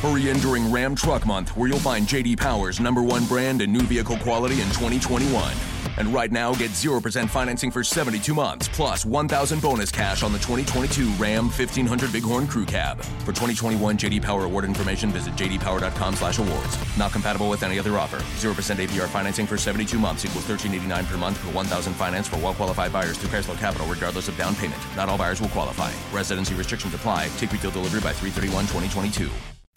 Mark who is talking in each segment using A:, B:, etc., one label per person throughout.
A: Hurry in during Ram Truck Month, where you'll find JD Power's number one brand and new vehicle quality in 2021. And right now, get 0% financing for 72 months, plus 1000 bonus cash on the 2022 Ram 1500 Bighorn Crew Cab. For 2021 JD Power award information, visit jdpower.com slash awards. Not compatible with any other offer. 0% APR financing for 72 months equals 1389 per month per 1000 finance for well-qualified buyers through Chrysler Capital, regardless of down payment. Not all buyers will qualify. Residency restrictions apply. Take retail delivery by 331 2022.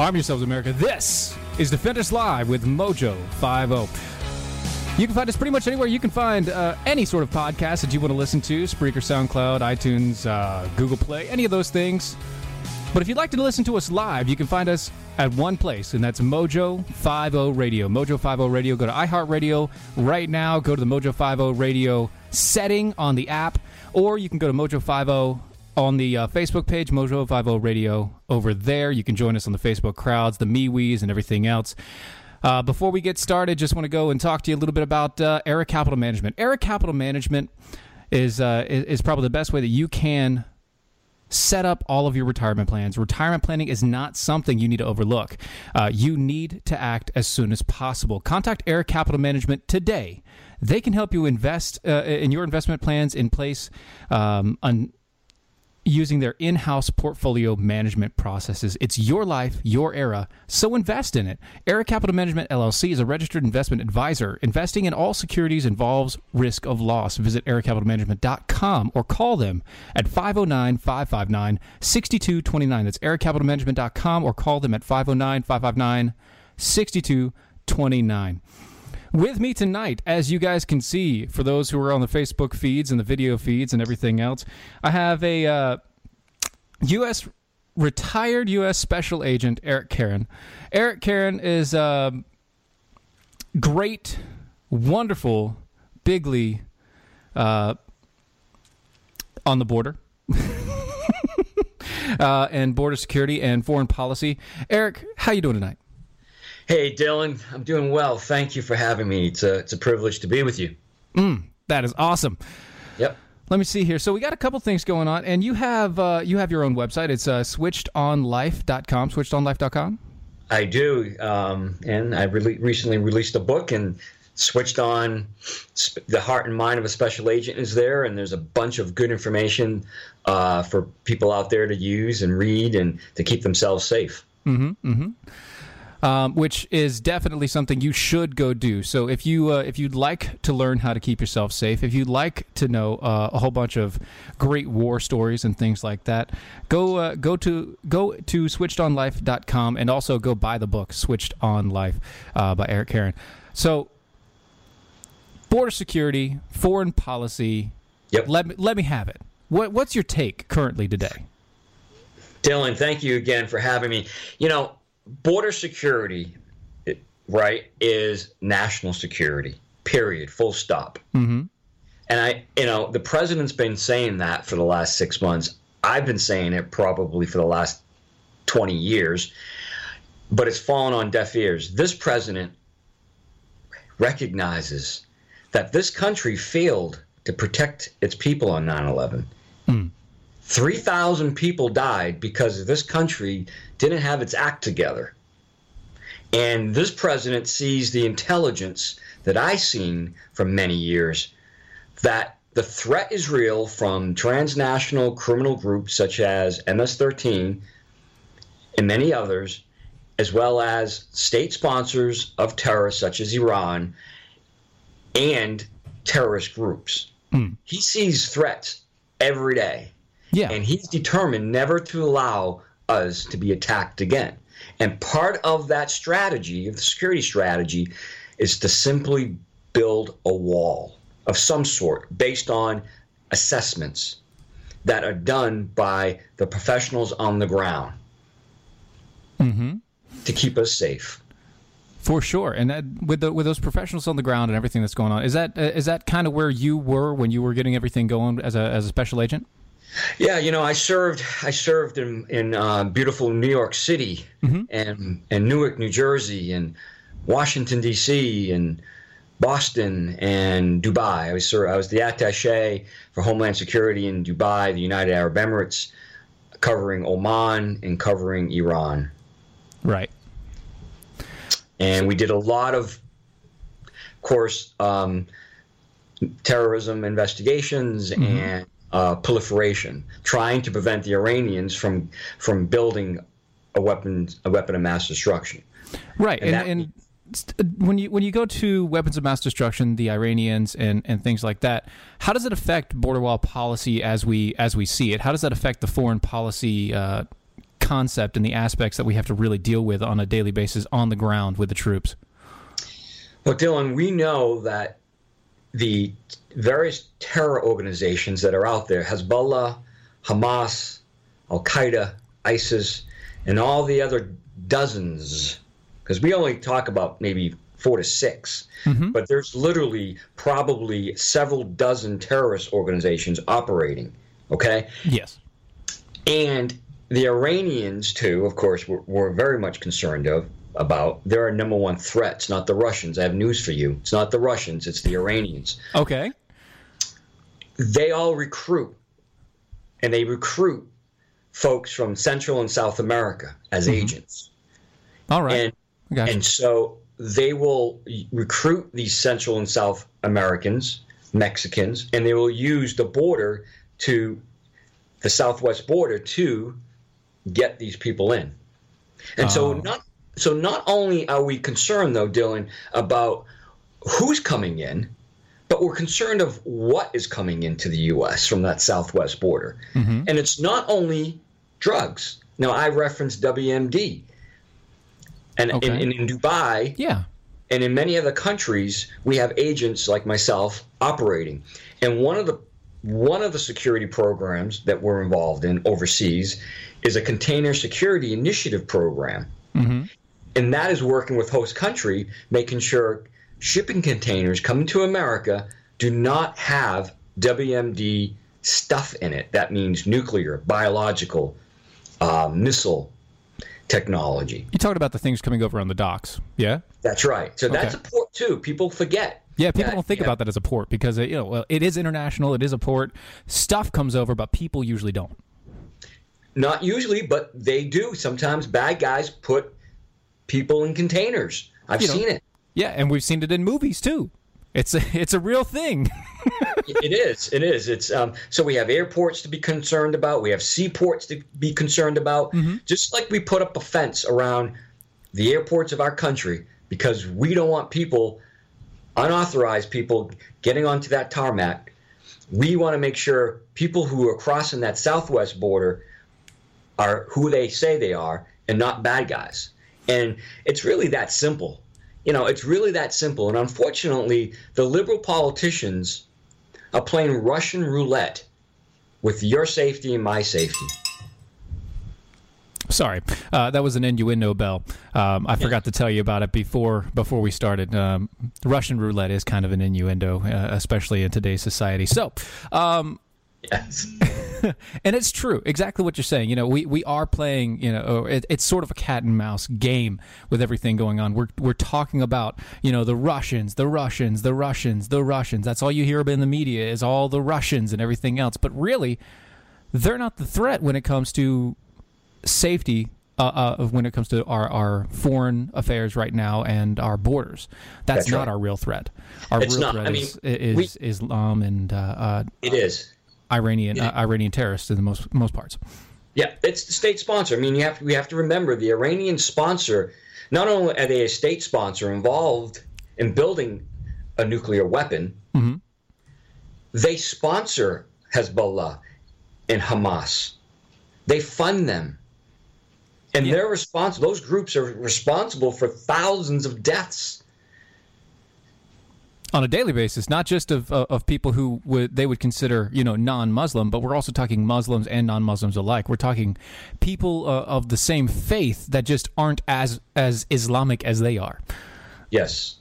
B: Arm yourselves, America. This is Defenders Live with Mojo 50. You can find us pretty much anywhere you can find uh, any sort of podcast that you want to listen to Spreaker, SoundCloud, iTunes, uh, Google Play, any of those things. But if you'd like to listen to us live, you can find us at one place, and that's Mojo 50 Radio. Mojo 50 Radio. Go to iHeartRadio right now. Go to the Mojo 50 Radio setting on the app, or you can go to Mojo 50 on the uh, Facebook page, Mojo 50 Radio, over there. You can join us on the Facebook crowds, the MeWe's, and everything else. Uh, before we get started, just want to go and talk to you a little bit about uh, Era Capital Management. Era Capital Management is, uh, is, probably the best way that you can set up all of your retirement plans. Retirement planning is not something you need to overlook. Uh, you need to act as soon as possible. Contact Era Capital Management today. They can help you invest uh, in your investment plans in place um, on using their in house portfolio management processes. It's your life, your era, so invest in it. Era Capital Management LLC is a registered investment advisor. Investing in all securities involves risk of loss. Visit eracapitalmanagement.com or call them at 509 559 6229. That's eracapitalmanagement.com or call them at 509 559 6229 with me tonight, as you guys can see, for those who are on the Facebook feeds and the video feeds and everything else, I have a uh, U.S. retired U.S. Special Agent Eric Caron. Eric Caron is uh, great, wonderful, bigly uh, on the border. uh, and border security and foreign policy. Eric, how you doing tonight?
C: Hey, Dylan, I'm doing well. Thank you for having me. It's a, it's a privilege to be with you.
B: Mm, that is awesome.
C: Yep.
B: Let me see here. So we got a couple things going on, and you have uh, you have your own website. It's uh, switchedonlife.com. Switchedonlife.com.
C: I do, um, and I re- recently released a book and switched on sp- the heart and mind of a special agent is there, and there's a bunch of good information uh, for people out there to use and read and to keep themselves safe.
B: Mm-hmm. Mm-hmm um, which is definitely something you should go do. So if you uh, if you'd like to learn how to keep yourself safe, if you'd like to know uh, a whole bunch of great war stories and things like that, go uh, go to go to switchedonlife.com and also go buy the book Switched on Life uh, by Eric Caron. So border security, foreign policy.
C: Yep.
B: Let me let me have it. What what's your take currently today?
C: Dylan, thank you again for having me. You know, border security, right, is national security. Period. Full stop.
B: Mm-hmm.
C: And I, you know, the president's been saying that for the last six months. I've been saying it probably for the last 20 years, but it's fallen on deaf ears. This president recognizes that this country failed to protect its people on 9 11.
B: Mm.
C: 3,000 people died because this country didn't have its act together. And this president sees the intelligence that I've seen for many years that the threat is real from transnational criminal groups such as MS 13 and many others, as well as state sponsors of terror, such as Iran, and terrorist groups.
B: Mm.
C: He sees threats every day.
B: Yeah.
C: And he's determined never to allow us to be attacked again. And part of that strategy, of the security strategy, is to simply build a wall of some sort based on assessments that are done by the professionals on the ground
B: mm-hmm.
C: to keep us safe.
B: For sure, and that, with the, with those professionals on the ground and everything that's going on, is that uh, that kind of where you were when you were getting everything going as a as a special agent?
C: Yeah, you know, I served I served in in uh, beautiful New York City
B: Mm-hmm.
C: and and Newark, New Jersey, and Washington D.C. and Boston and Dubai. I was I was the attaché for Homeland Security in Dubai, the United Arab Emirates, covering Oman and covering Iran.
B: Right.
C: and we did a lot of, of course, um, terrorism investigations and uh, proliferation, trying to prevent the Iranians from from building a weapon a weapon of mass destruction.
B: Right, and,
C: And
B: and,
C: that-
B: st- when you when you go to weapons of mass destruction, the Iranians and, and things like that, how does it affect border wall policy as we as we see it? How does that affect the foreign policy uh, concept and the aspects that we have to really deal with on a daily basis on the ground with the troops?
C: Well, Dylan, we know that the various terror organizations that are out there, Hezbollah, Hamas, Al Qaeda, ISIS, and all the other dozens, because we only talk about maybe four to 6 mm-hmm. but there's literally probably several dozen terrorist organizations operating. Okay.
B: Yes.
C: And the Iranians, too, of course, we're, we're very much concerned of about. They're our number one threat. It's not the Russians. I have news for you. It's not the Russians. It's the Iranians.
B: Okay.
C: They all recruit, and they recruit folks from Central and South America as mm-hmm. agents.
B: All right.
C: And
B: Gotcha.
C: and so they will recruit these Central and South Americans, Mexicans, and they will use the border to the southwest border to get these people in. And so
B: Oh.
C: not so not only are we concerned though, Dylan, about who's coming in, but we're concerned of what is coming into the US from that southwest border.
B: Mm-hmm.
C: And it's not only drugs. Now I referenced WMD. And
B: Okay.
C: in, in, in Dubai,
B: yeah.
C: and in many other countries, we have agents like myself operating. And one of the one of the security programs that we're involved in overseas is a container security initiative program. And that is working with host country, making sure shipping containers coming to America do not have WMD stuff in it. That means nuclear, biological, uh, missile technology.
B: You talked about the things coming over on the docks. Yeah.
C: That's right. So that's a port too. People forget.
B: Yeah, people
C: that,
B: don't think
C: know,
B: about that as a port because it, you know, well, it is international. It is a port. Stuff comes over, but people usually don't.
C: Not usually, but they do. Sometimes bad guys put people in containers. I've
B: You know.
C: seen it.
B: Yeah, and we've seen it in movies too. It's a it's a real thing.
C: it is. It is. It's um, so we have airports to be concerned about. We have seaports to be concerned about. Just like we put up a fence around the airports of our country because we don't want people, unauthorized people, getting onto that tarmac. We want to make sure people who are crossing that southwest border are who they say they are and not bad guys. And it's really that simple. You know, it's really that simple. And unfortunately, the liberal politicians are playing Russian roulette with your safety and my safety.
B: Sorry, uh, that was an innuendo bell. Um, I forgot to tell you about it before before we started. Um, Russian roulette is kind of an innuendo, uh, especially in today's society. So, um,
C: Yes.
B: and it's true, exactly what you're saying. You know, we, we are playing. You know, oh, it, it's sort of a cat and mouse game with everything going on. We're we're talking about you know the Russians, the Russians, the Russians, the Russians. That's all you hear about in the media is all the Russians and everything else. But really, they're not the threat when it comes to safety. Uh, uh, of when it comes to our, our foreign affairs right now and our borders, that's,
C: That's
B: not
C: right.
B: our real threat. Our
C: It's
B: real
C: not.
B: threat
C: I mean,
B: is, is
C: we-
B: Islam and uh, uh,
C: It is.
B: Iranian uh, Iranian terrorists in the most most parts.
C: Yeah, it's the state sponsor. I mean, you have to, we have to remember the Iranian sponsor. Not only are they a state sponsor involved in building a nuclear weapon,
B: Mm-hmm.
C: they sponsor Hezbollah and Hamas. They fund them, and
B: Yeah.
C: they're responsible. Those groups are responsible for thousands of deaths.
B: On a daily basis, not just of uh, of people who would they would consider you know non-Muslim, but we're also talking Muslims and non-Muslims alike. We're talking people uh, of the same faith that just aren't as as Islamic as they are.
C: Yes.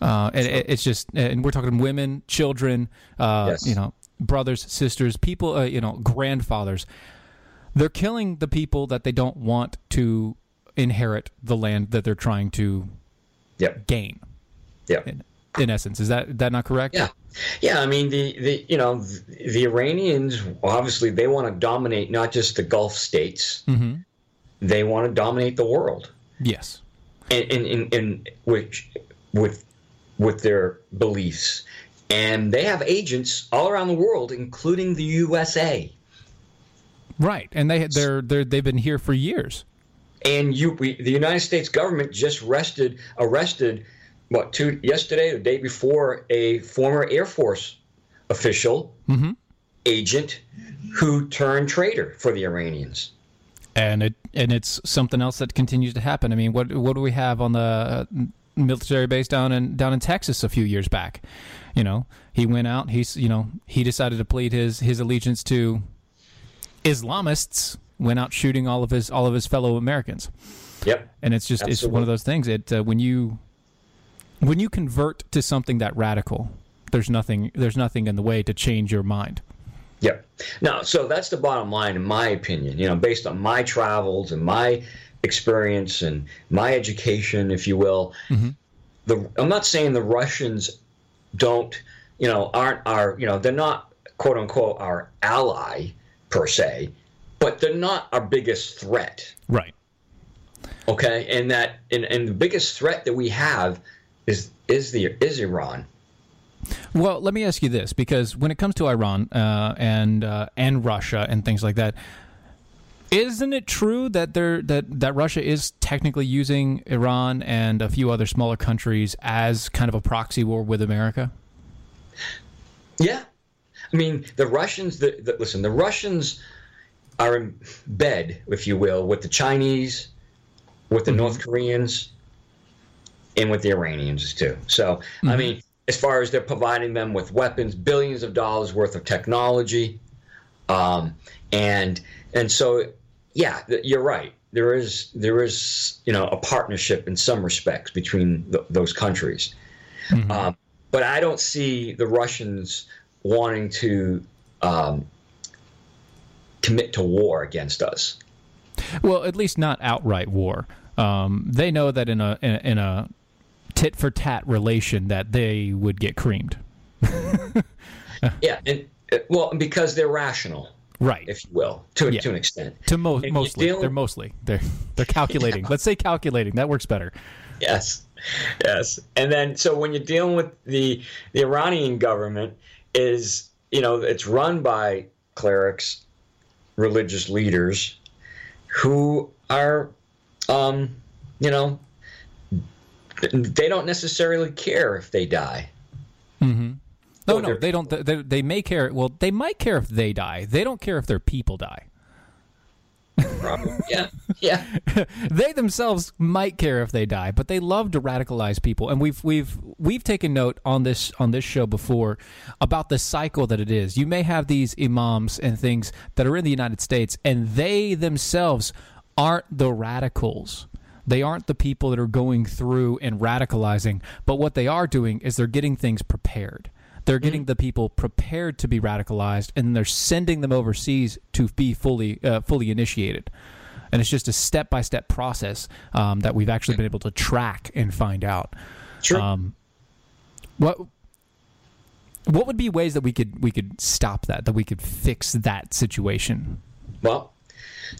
B: Uh, and it, it's just, and we're talking women, children, uh,
C: Yes.
B: you know, brothers, sisters, people, uh, you know, grandfathers. They're killing the people that they don't want to inherit the land that they're trying to
C: Yep.
B: gain. In, in essence, is that that not correct?
C: Yeah, yeah. I mean, the, the you know the, the Iranians obviously they want to dominate not just the Gulf states.
B: Mm-hmm.
C: They want to dominate the world,
B: Yes.
C: and in, in, in which with with their beliefs, and they have agents all around the world, including the USA.
B: Right, and they they're they're they've been here for years.
C: And you, we, the United States government just arrested arrested what two yesterday, the day before, a former Air Force official, agent, who turned traitor for the Iranians.
B: and it and it's something else that continues to happen. I mean, what what do we have on the uh, military base down in down in Texas a few years back? You know, he went out. He's you know he decided to plead his his allegiance to Islamists. Went out shooting all of his all of his fellow Americans,
C: Yep.
B: and it's just it's one of those things. It uh, when you when you convert to something that radical, there's nothing there's nothing in the way to change your mind.
C: Yeah. Now, so that's the bottom line, in my opinion. You know, based on my travels and my experience and my education, if you will. Mm-hmm. The I'm not saying the Russians don't, you know, aren't our, you know, they're not quote unquote our ally per se, but they're not our biggest threat.
B: Right.
C: Okay, and that and, and the biggest threat that we have is is the is Iran.
B: Well, let me ask you this, because when it comes to Iran uh, and uh, and Russia and things like that, isn't it true that there that that Russia is technically using Iran and a few other smaller countries as kind of a proxy war with America?
C: Yeah, I mean the Russians. The, the, listen, the Russians are in bed, if you will, with the Chinese, with the North Koreans, and with the Iranians too. So, I mean, as far as they're providing them with weapons, billions of dollars worth of technology, um, and and so, yeah, you're right. There is there is you know a partnership in some respects between th- those countries. Um, but I don't see the Russians wanting to um, commit to war against us.
B: Well, at least not outright war. Um, they know that in a in a, in a tit for tat relation that they would get creamed.
C: Yeah, and uh, well, because they're rational,
B: Right.
C: if you will, to
B: Yeah.
C: to an extent.
B: to mo-
C: if
B: mostly,
C: deal-
B: they're mostly they're they're calculating. Let's say calculating. That works better.
C: Yes, yes. And then, so when you're dealing with the the Iranian government, is you know it's run by clerics, religious leaders, who are, um, you know, they don't necessarily care if they die. Mm-hmm.
B: No,
C: Oh,
B: no,
C: they're-
B: they don't. They, they may care. Well, they might care if they die. They don't care if their people die.
C: Probably. yeah, yeah.
B: they themselves might care if they die, but they love to radicalize people. And we've we've we've taken note on this on this show before about the cycle that it is. You may have these imams and things that are in the United States, and they themselves aren't the radicals. They aren't the people that are going through and radicalizing, but what they are doing is they're getting things prepared. They're getting the people prepared to be radicalized, and they're sending them overseas to be fully uh, fully initiated. And it's just a step by step process um, that we've actually been able to track and find out.
C: Sure.
B: Um, what what would be ways that we could we could stop that, that we could fix that situation?
C: well,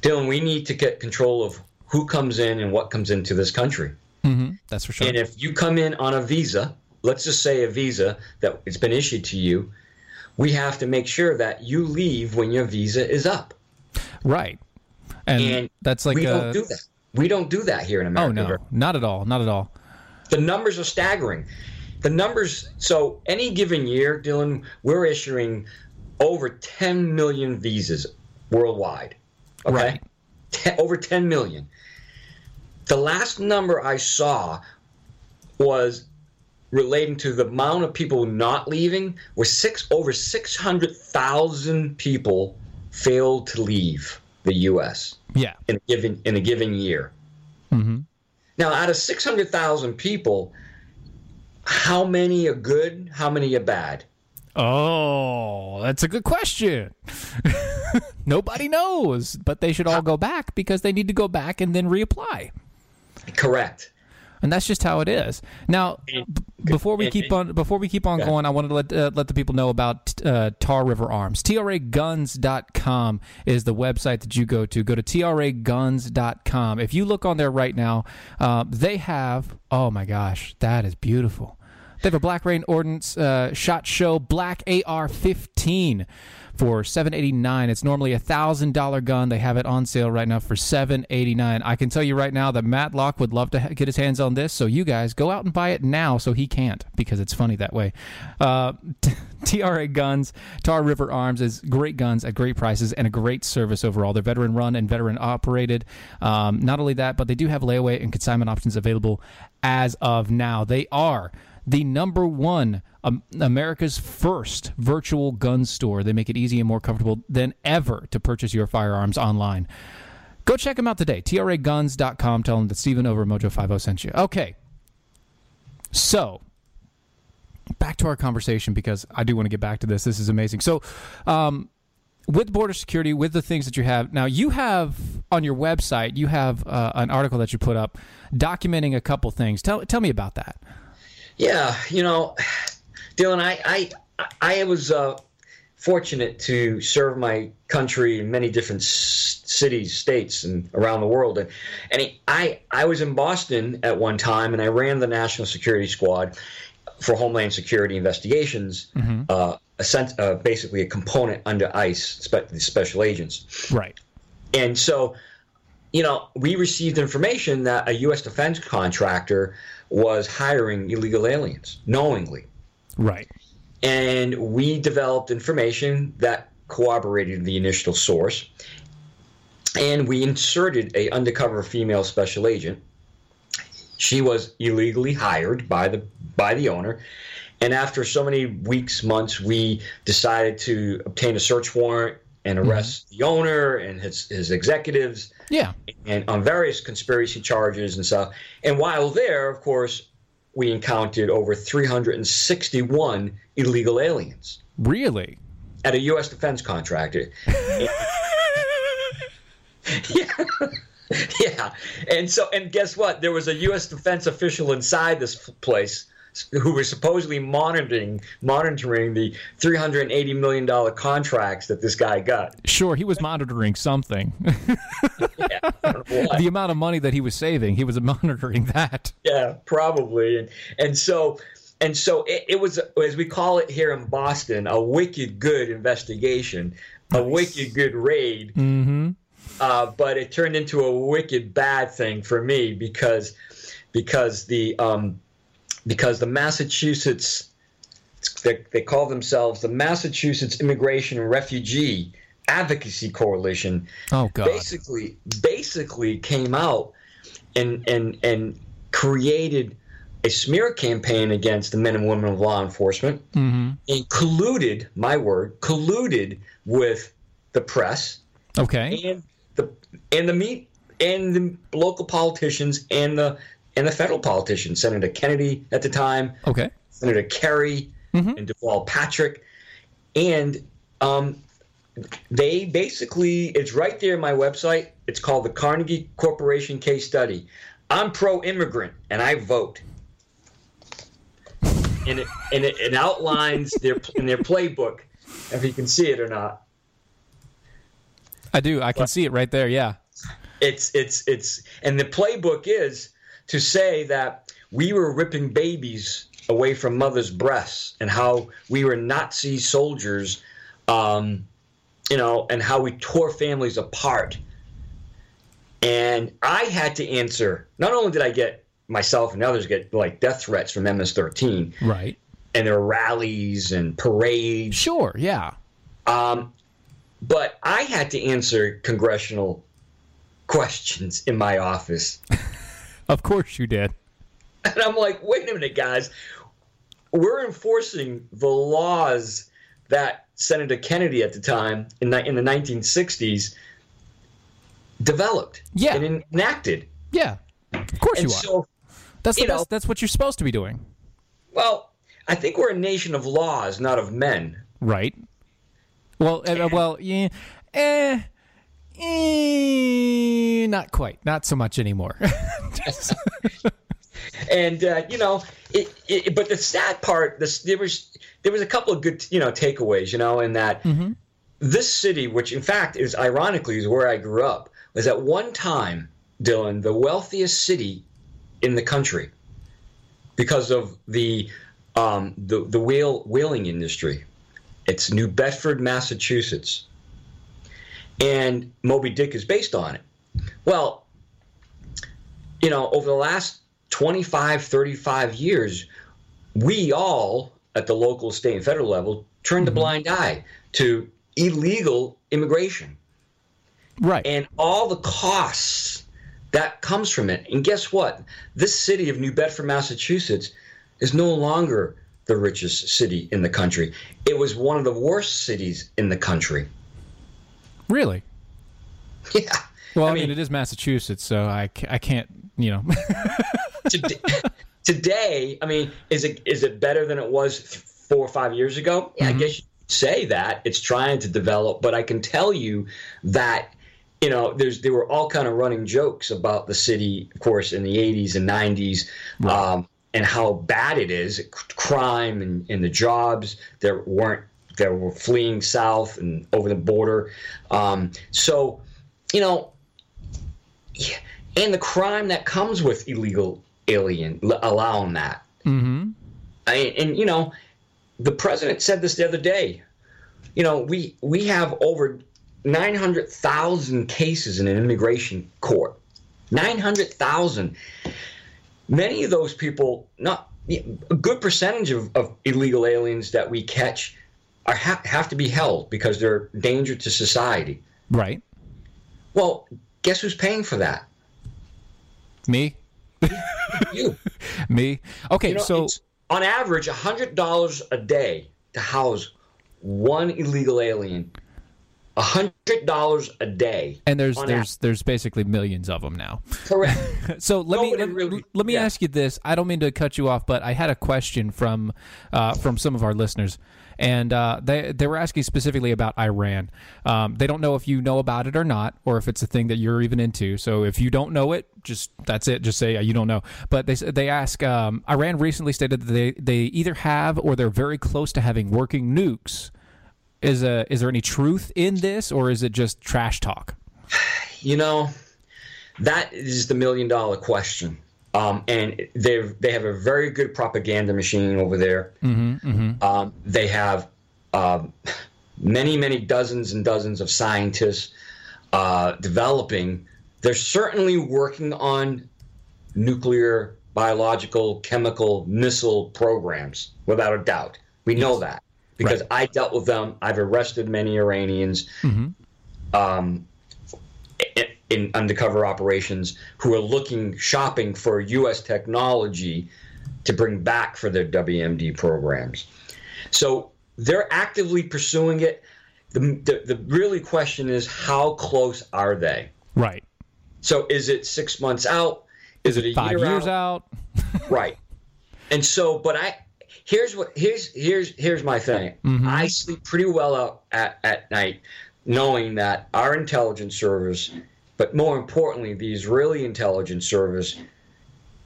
C: Dylan, we need to get control of who comes in and what comes into this country. Mm-hmm.
B: That's for sure.
C: And if you come in on a visa, let's just say a visa that it's been issued to you, we have to make sure that you leave when your visa is up.
B: Right. and,
C: And
B: that's like
C: we
B: a,
C: don't do that. We don't do that here in America.
B: oh
C: America.
B: no, not at all, not at all.
C: The numbers are staggering. The numbers. So any given year, Dylan, we're issuing over 10 million visas worldwide. Okay,
B: Right.
C: Te- over 10 million. The last number I saw was relating to the amount of people not leaving was six over 600,000 people failed to leave the U.S.
B: Yeah,
C: in a given in a given year.
B: hmm
C: Now, out of 600,000 people, how many are good? How many are bad?
B: Oh, that's a good question. Nobody knows, but they should all go back because they need to go back and then reapply.
C: Correct.
B: and that's just how it is. Now, b- before we keep on before we keep on going, I wanted to let uh, let the people know about uh, Tar River Arms. TRAGuns.com is the website that you go to. Go to TRAGuns.com. If you look on there right now, uh, they have oh my gosh, that is beautiful. They have a Black Rain Ordnance uh, Shot Show Black AR-15 for seven eighty nine. It's normally a thousand dollar gun. They have it on sale right now for seven eighty nine. I can tell you right now that Matt Locke would love to ha- get his hands on this. So you guys go out and buy it now, so he can't because it's funny that way. Uh, TRA Guns, Tar River Arms is great guns at great prices and a great service overall. They're veteran run and veteran operated. Um, not only that, but they do have layaway and consignment options available as of now. They are the number one um, America's first virtual gun store. They make it easy and more comfortable than ever to purchase your firearms online. Go check them out today. TRAguns.com. Tell them that Stephen over at Mojo50 sent you. Okay. So, back to our conversation because I do want to get back to this. This is amazing. So, um, with border security, with the things that you have now, you have on your website, you have uh, an article that you put up documenting a couple things. Tell tell me about that.
C: Yeah, you know, Dylan, I I I was uh, fortunate to serve my country in many different s- cities, states, and around the world. And and I I was in Boston at one time, and I ran the National Security Squad for Homeland Security investigations. Uh, a sense, uh, basically a component under ICE, spe- the special agents.
B: Right.
C: And so, you know, we received information that a U.S. defense contractor was hiring illegal aliens knowingly.
B: Right.
C: And we developed information that corroborated the initial source. And we inserted a undercover female special agent. She was illegally hired by the by the owner. And after so many weeks, months, we decided to obtain a search warrant and mm-hmm. arrest the owner and his, his executives
B: Yeah.
C: and on various conspiracy charges and stuff. And while there, of course, we encountered over 361 illegal aliens
B: Really.
C: at a U.S. defense contractor. yeah. yeah. And so, and guess what? There was a U.S. defense official inside this place who was supposedly monitoring monitoring the 380 million dollar contracts that this guy got.
B: Sure, he was monitoring something.
C: Yeah, I don't know why.
B: the amount of money that he was saving, he was monitoring that.
C: Yeah, probably. And and so and so it, it was as we call it here in Boston, a wicked good investigation, a wicked good raid.
B: Mm-hmm.
C: Uh, but it turned into a wicked bad thing for me because because the um, because the Massachusetts they, they call themselves the Massachusetts Immigration and Refugee Advocacy Coalition
B: Oh God.
C: basically basically came out and and and created a smear campaign against the men and women of law enforcement
B: Mm-hmm.
C: and colluded my word colluded with the press
B: Okay.
C: and the and the meat and the local politicians and the and the federal politicians senator kennedy at the time
B: Okay.
C: Senator Kerry
B: Mhm.
C: and Deval Patrick, and um, they basically it's right there in my website. It's called the Carnegie Corporation Case Study. I'm pro-immigrant and I vote, and it and it, it outlines their in their playbook, if you can see it or not.
B: I do. I can see it right there. Yeah.
C: It's it's it's and the playbook is to say that we were ripping babies away from mothers' breasts and how we were Nazi soldiers, um, you know, and how we tore families apart. And I had to answer. Not only did I get myself and others get like death threats from MS-13,
B: Right.
C: and there were rallies and parades.
B: Sure. Yeah.
C: Um, but I had to answer congressional questions in my office.
B: Of course you did.
C: And I'm like, wait a minute, guys. We're enforcing the laws that Senator Kennedy at the time in, the- in the 1960s developed
B: Yeah.
C: and enacted.
B: Yeah. Of course
C: And
B: you are.
C: so,
B: that's
C: you know-
B: That's what you're supposed to be doing.
C: well, I think we're a nation of laws, not of men.
B: Right. Well, uh, well, yeah, eh, eh, not quite, not so much anymore.
C: and uh, you know it, it but the sad part this there was there was a couple of good you know takeaways you know in that this city which in fact is ironically is where i grew up was at one time dylan the wealthiest city in the country because of the um, the, the whale whaling industry. It's new bedford massachusetts and moby dick is based on it well you know, over the last 25, 35 years, we all at the local, state, and federal level turned a mm-hmm. blind eye to illegal immigration
B: right.
C: and all the costs that comes from it. And guess what? This city of New Bedford, Massachusetts is no longer the richest city in the country. It was one of the worst cities in the country.
B: Really.
C: Yeah.
B: Well, I,
C: I
B: mean,
C: mean-
B: it is Massachusetts, so I, I can't, you know.
C: today, today, I mean, is it is it better than it was four or five years ago? Yeah, I guess you could say that it's trying to develop, but I can tell you that you know there's there were all kind of running jokes about the city, of course, in the 80s and 90s. Um, and how bad it is, crime and, and the jobs that weren't that were fleeing south and over the border. Um, so, you know, and the crime that comes with illegal alien allowing that.
B: mm-hmm.
C: I, and you know, the president said this the other day. You know, we we have over nine hundred thousand cases in an immigration court. Nine hundred thousand. Many of those people, not a good percentage of, of illegal aliens that we catch, are ha- have to be held because they're a danger to society.
B: Right.
C: Well, guess who's paying for that?
B: Me.
C: You.
B: Me. Okay,
C: You know,
B: so
C: on average hundred dollars a day to house one illegal alien. hundred dollars a day.
B: and there's there's there's basically millions of them now.
C: Correct.
B: So let me let,
C: really-
B: let me
C: yeah.
B: ask you this. I don't mean to cut you off, but I had a question from uh, from some of our listeners, and uh, they they were asking specifically about Iran. Um, they don't know if you know about it or not, or if it's a thing that you're even into. So if you don't know it, just that's it. Just say uh, you don't know. But they they ask. Um, Iran recently stated that they they either have or they're very close to having working nukes. Is a is there any truth in this, or is it just trash talk?
C: you know, that is the million dollar question. Um, and they they have a very good propaganda machine over there. Um, they have um, many many dozens and dozens of scientists uh, developing. They're certainly working on nuclear, biological, chemical, missile programs, without a doubt. We know that because I dealt with them. I've arrested many Iranians um, in, in undercover operations who are looking, shopping for U.S. technology to bring back for their WMD programs. So they're actively pursuing it. The, the, the really question is how close are they?
B: Right.
C: So is it six months out? Is it a
B: Five
C: year
B: years out.
C: right and so but i here's what here's here's here's my thing mm-hmm. i sleep pretty well out at, at night knowing that our intelligence service but more importantly the israeli intelligence service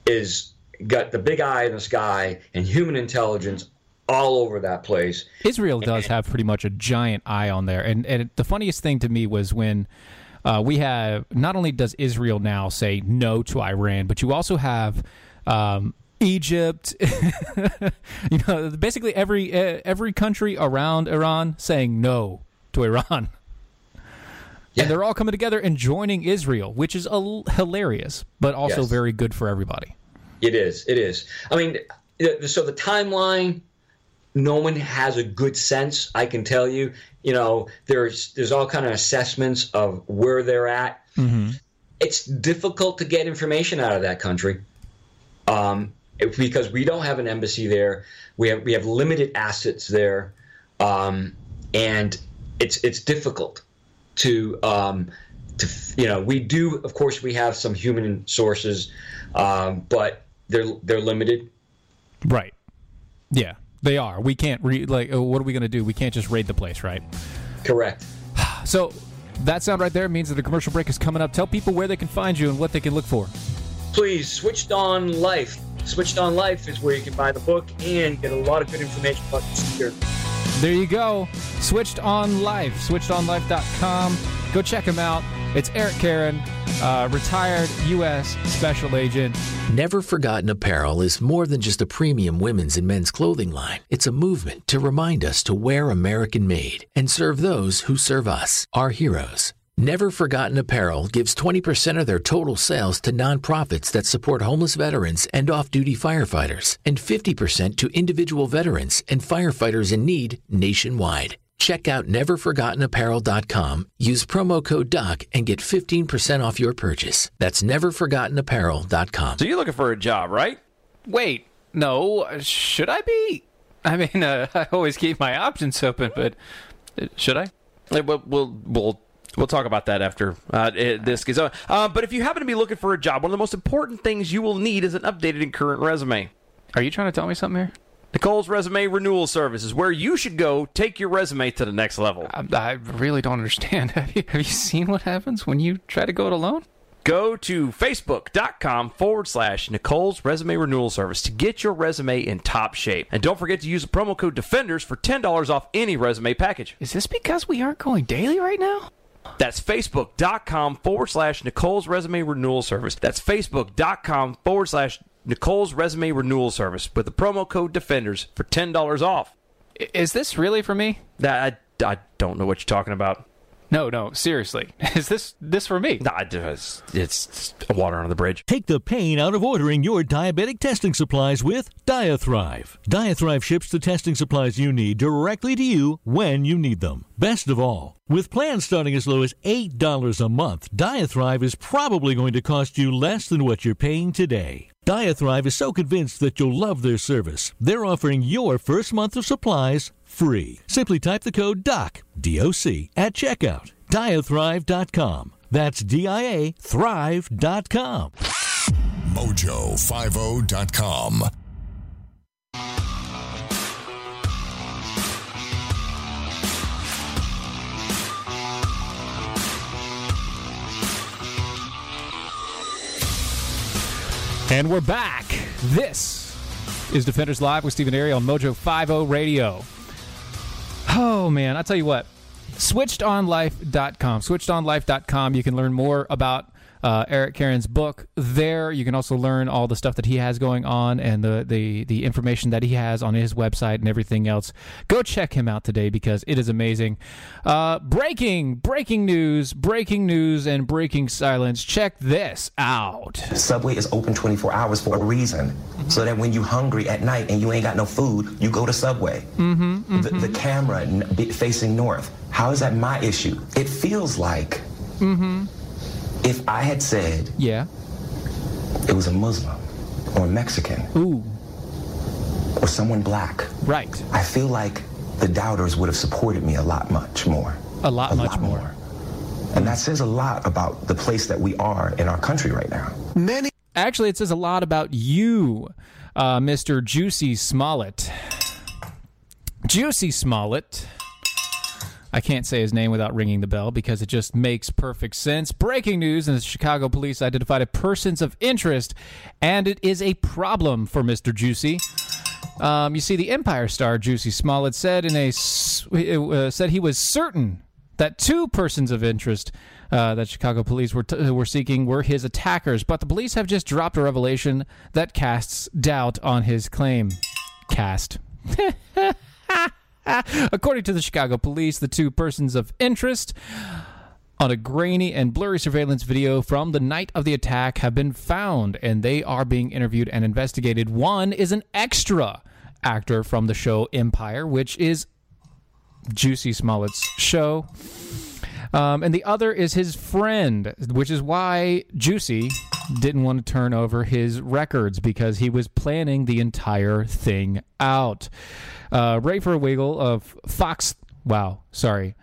C: is got the big eye in the sky and human intelligence all over that place.
B: Israel does have pretty much a giant eye on there, and and the funniest thing to me was when uh, we have not only does Israel now say no to Iran, but you also have um, Egypt, you know, basically every uh, every country around Iran saying no to Iran.
C: Yeah.
B: And they're all coming together and joining Israel, which is a, hilarious, but also
C: Yes.
B: very good for everybody.
C: It is. It is. I mean, so the timeline, no one has a good sense. I can tell you. You know, there's there's all kind of assessments of where they're at. It's difficult to get information out of that country, um, because we don't have an embassy there. We have we have limited assets there, um, and it's it's difficult to um, to you know we do of course we have some human sources, um, but they're they're limited.
B: Right. Yeah, they are. We can't re- like. oh, What are we going to do? We can't just raid the place, right?
C: Correct.
B: So that sound right there means that the commercial break is coming up. Tell people where they can find you and what they can look for.
C: Please, Switched On Life. Switched On Life is where you can buy the book and get a lot of good information about the speaker.
B: There you go. Switched on Life. SwitchedOnLife.com. Go check him out. It's Eric Caron, uh, retired U.S. Special Agent.
D: Never Forgotten Apparel is more than just a premium women's and men's clothing line. It's a movement to remind us to wear American made and serve those who serve us, our heroes. Never Forgotten Apparel gives 20% of their total sales to nonprofits that support homeless veterans and off duty firefighters, and 50% to individual veterans and firefighters in need nationwide. Check out neverforgottenapparel.com, use promo code DOC, and get 15% off your purchase. That's neverforgottenapparel.com.
E: So you're looking for a job, right?
B: Wait, no, should I be? I mean, uh, I always keep my options open, but uh, should I?
E: We'll we'll we'll, we'll talk about that after uh, it- this gets on. Uh, but if you happen to be looking for a job, one of the most important things you will need is an updated and current resume.
B: Are you trying to tell me something here?
E: Nicole's Resume Renewal Service is where you should go take your resume to the next level.
B: I, I really don't understand. Have you, have you seen what happens when you try to go it alone?
E: Go to facebook.com forward slash Nicole's Resume Renewal Service to get your resume in top shape. And don't forget to use the promo code DEFENDERS for $10 off any resume package.
B: Is this because we aren't going daily right now?
E: That's facebook.com forward slash Nicole's Resume Renewal Service. That's facebook.com forward slash Nicole's Resume Renewal Service with the promo code DEFENDERS for $10 off.
B: Is this really for me?
E: That I, I don't know what you're talking about.
B: No, no, seriously. Is this this for me?
E: Nah, it's, it's water under the bridge.
F: Take the pain out of ordering your diabetic testing supplies with Diathrive. Diathrive ships the testing supplies you need directly to you when you need them. Best of all, with plans starting as low as $8 a month, Diathrive is probably going to cost you less than what you're paying today. Diathrive is so convinced that you'll love their service, they're offering your first month of supplies free. Simply type the code DOC, D-O-C, at checkout. Diathrive.com. That's D-I-A Thrive.com.
G: Mojo50.com.
B: And we're back. This is Defenders Live with Stephen Airy on Mojo 50 Radio. Oh, man. I'll tell you what. SwitchedOnLife.com. SwitchedOnLife.com. You can learn more about uh, Eric Caron's book there. You can also learn all the stuff that he has going on and the, the, the information that he has on his website and everything else. Go check him out today because it is amazing. Uh, breaking, breaking news, breaking news, and breaking silence. Check this out.
H: Subway is open 24 hours for a reason. So that when you're hungry at night and you ain't got no food, you go to Subway. Mm-hmm, The, the camera n- facing north. How is that my issue? It feels like if I had said
B: Yeah.
H: it was a Muslim or a Mexican
B: Ooh,
H: or someone black,
B: right.
H: I feel like the doubters would have supported me a lot much more.
B: A lot much
H: lot
B: more.
H: And that says a lot about the place that we are in our country right now. Many.
B: Actually, it says a lot about you, uh, Mr. Jussie Smollett. Jussie Smollett. I can't say his name without ringing the bell because it just makes perfect sense. Breaking news: and the Chicago police identified a persons of interest, and it is a problem for Mr. Jussie. Um, you see, the Empire star Jussie Smollett said in a uh, said he was certain that two persons of interest uh, that Chicago police were t- were seeking were his attackers, but the police have just dropped a revelation that casts doubt on his claim. Cast. According to the Chicago police, the two persons of interest on a grainy and blurry surveillance video from the night of the attack have been found, and they are being interviewed and investigated. One is an extra actor from the show Empire, which is Jussie Smollett's show. Um, and the other is his friend, which is why Jussie didn't want to turn over his records because he was planning the entire thing out. Uh, Rafer Wiggle of Fox. Wow, sorry.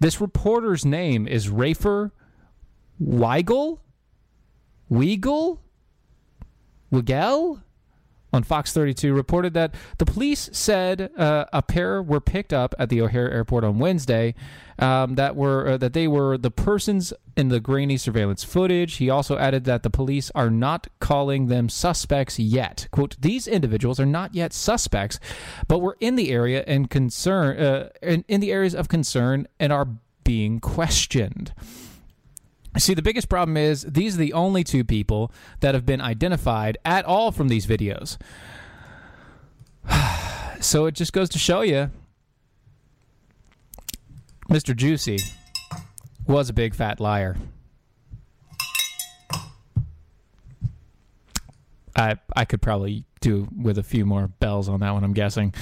B: This reporter's name is Rafer Weigel? Weigel? Wigel? On Fox 32 reported that the police said uh, a pair were picked up at the O'Hare Airport on Wednesday. Um, that were uh, that they were the persons in the grainy surveillance footage. He also added that the police are not calling them suspects yet. "Quote: These individuals are not yet suspects, but were in the area and concern uh, in, in the areas of concern and are being questioned." See, the biggest problem is these are the only two people that have been identified at all from these videos. so it just goes to show you Mr. Juicy was a big fat liar. I I could probably do with a few more bells on that one, I'm guessing.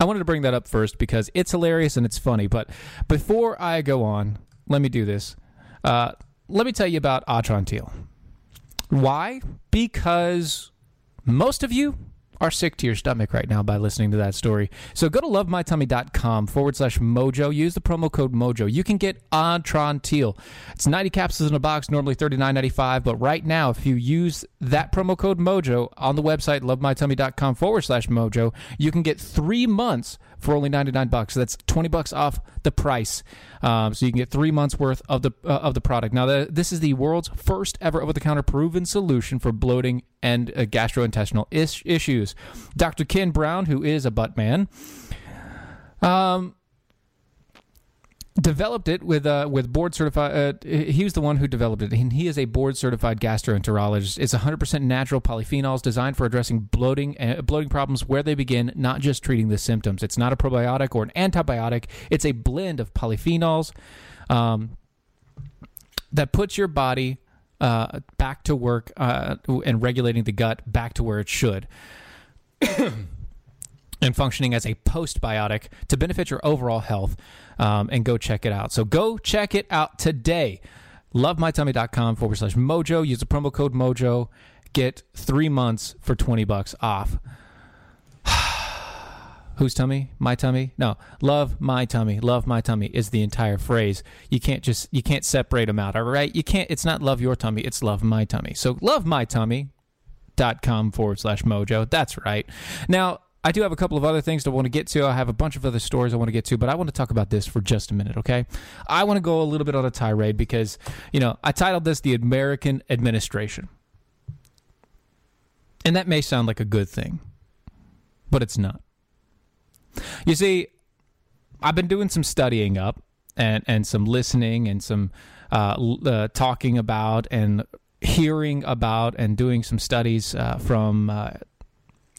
B: I wanted to bring that up first because it's hilarious and it's funny. But before I go on, let me do this. Uh, let me tell you about Atrantil. Why? Because most of you are sick to your stomach right now by listening to that story. So go to lovemytummy.com forward slash mojo. Use the promo code mojo. You can get Atrantil. It's 90 capsules in a box, normally $39.95. But right now, if you use that promo code mojo on the website, lovemytummy.com forward slash mojo, you can get three months for only 99 bucks. So that's 20 bucks off the price. Um, so you can get three months worth of the uh, of the product. Now, the, this is the world's first ever over the counter proven solution for bloating and uh, gastrointestinal is- issues. Dr. Ken Brown, who is a butt man, um, developed it with uh, with board certified. Uh, he was the one who developed it, and he is a board certified gastroenterologist. It's 100% natural polyphenols designed for addressing bloating uh, bloating problems where they begin, not just treating the symptoms. It's not a probiotic or an antibiotic. It's a blend of polyphenols um, that puts your body uh, back to work uh, and regulating the gut back to where it should. and functioning as a postbiotic to benefit your overall health. Um, and go check it out. So go check it out today. LoveMyTummy.com forward slash mojo. Use the promo code mojo. Get three months for 20 bucks off. Whose tummy? My tummy? No. Love my tummy. Love my tummy is the entire phrase. You can't just you can't separate them out, all right? You can't it's not love your tummy, it's love my tummy. So love my tummy dot com forward slash mojo. That's right. Now I do have a couple of other things to want to get to. I have a bunch of other stories I want to get to, but I want to talk about this for just a minute, okay? I want to go a little bit on a tirade because, you know, I titled this The American Administration. And that may sound like a good thing, but it's not. You see, I've been doing some studying up and, and some listening and some uh, uh, talking about and hearing about and doing some studies uh, from uh,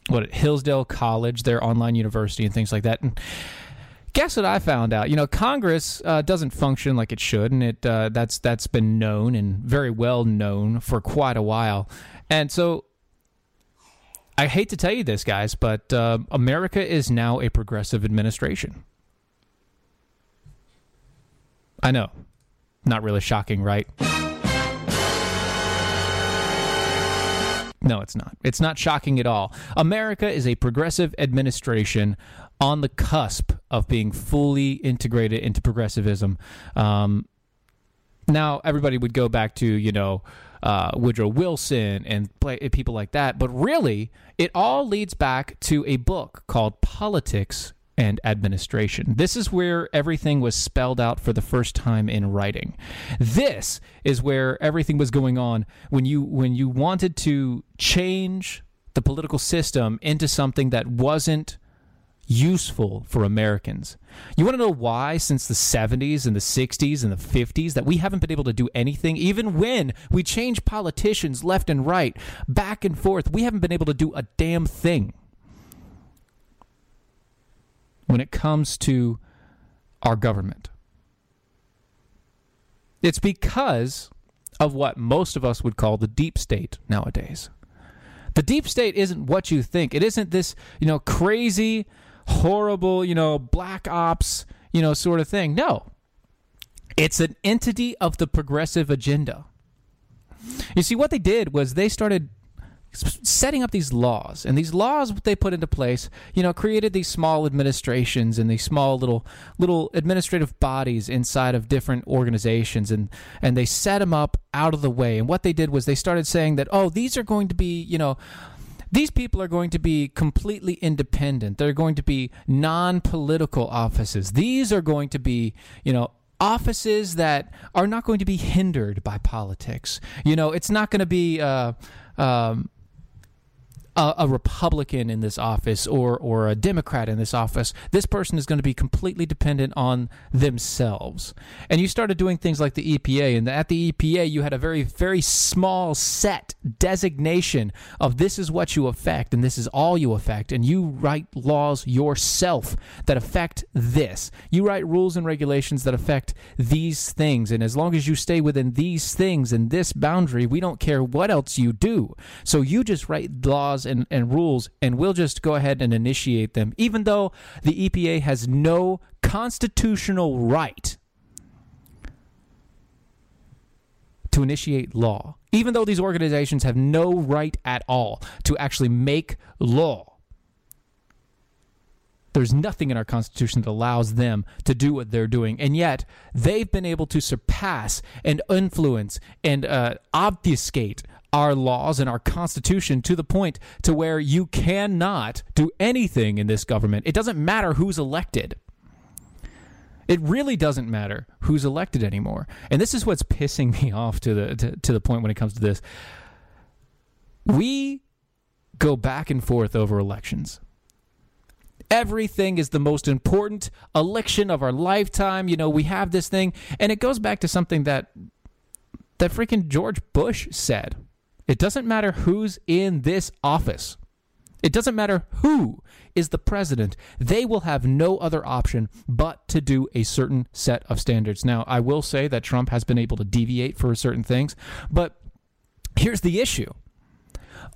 B: what Hillsdale College, their online university, and things like that. And guess what I found out? You know, Congress uh, doesn't function like it should, and it uh, that's that's been known and very well known for quite a while. And so, I hate to tell you this, guys, but uh, America is now a progressive administration. I know, not really shocking, right? No, it's not. It's not shocking at all. America is a progressive administration on the cusp of being fully integrated into progressivism. Um, now, everybody would go back to, you know, uh, Woodrow Wilson and people like that, but really, it all leads back to a book called Politics and administration. This is where everything was spelled out for the first time in writing. This is where everything was going on when you when you wanted to change the political system into something that wasn't useful for Americans. You want to know why since the 70s and the 60s and the 50s that we haven't been able to do anything even when we change politicians left and right, back and forth, we haven't been able to do a damn thing when it comes to our government. It's because of what most of us would call the deep state nowadays. The deep state isn't what you think. It isn't this, you know, crazy, horrible, you know, black ops, you know, sort of thing. No. It's an entity of the progressive agenda. You see, what they did was they started setting up these laws. And these laws what they put into place you know created these small administrations and these small little little administrative bodies inside of different organizations. And and they set them up out of the way. And what they did was they started saying that oh these are going to be you know these people are going to be completely independent. They're going to be non-political offices. These are going to be you know offices that are not going to be hindered by politics. You know it's not going to be uh, um, a, a, Republican in this office or or a Democrat in this office. This person is going to be completely dependent on themselves. And you started doing things like the EPA, and at the EPA you had a very very small set designation of this is what you affect and this is all you affect, and you write laws yourself that affect this. You write rules and regulations that affect these things, and as long as you stay within these things and this boundary, we don't care what else you do. So you just write laws laws and, and rules, and we'll just go ahead and initiate them, even though the EPA has no constitutional right to initiate law, even though these organizations have no right at all to actually make law. There's nothing in our Constitution that allows them to do what they're doing. And yet, they've been able to surpass and influence and uh, obfuscate our laws and our constitution to the point to where you cannot do anything in this government. It doesn't matter who's elected. It really doesn't matter who's elected anymore. And this is what's pissing me off to the to, to the point when it comes to this. We go back and forth over elections. Everything is the most important election of our lifetime. You know, we have this thing, and it goes back to something that that freaking George Bush said it doesn't matter who's in this office. It doesn't matter who is the president. They will have no other option but to do a certain set of standards. Now, I will say that Trump has been able to deviate for certain things, but here's the issue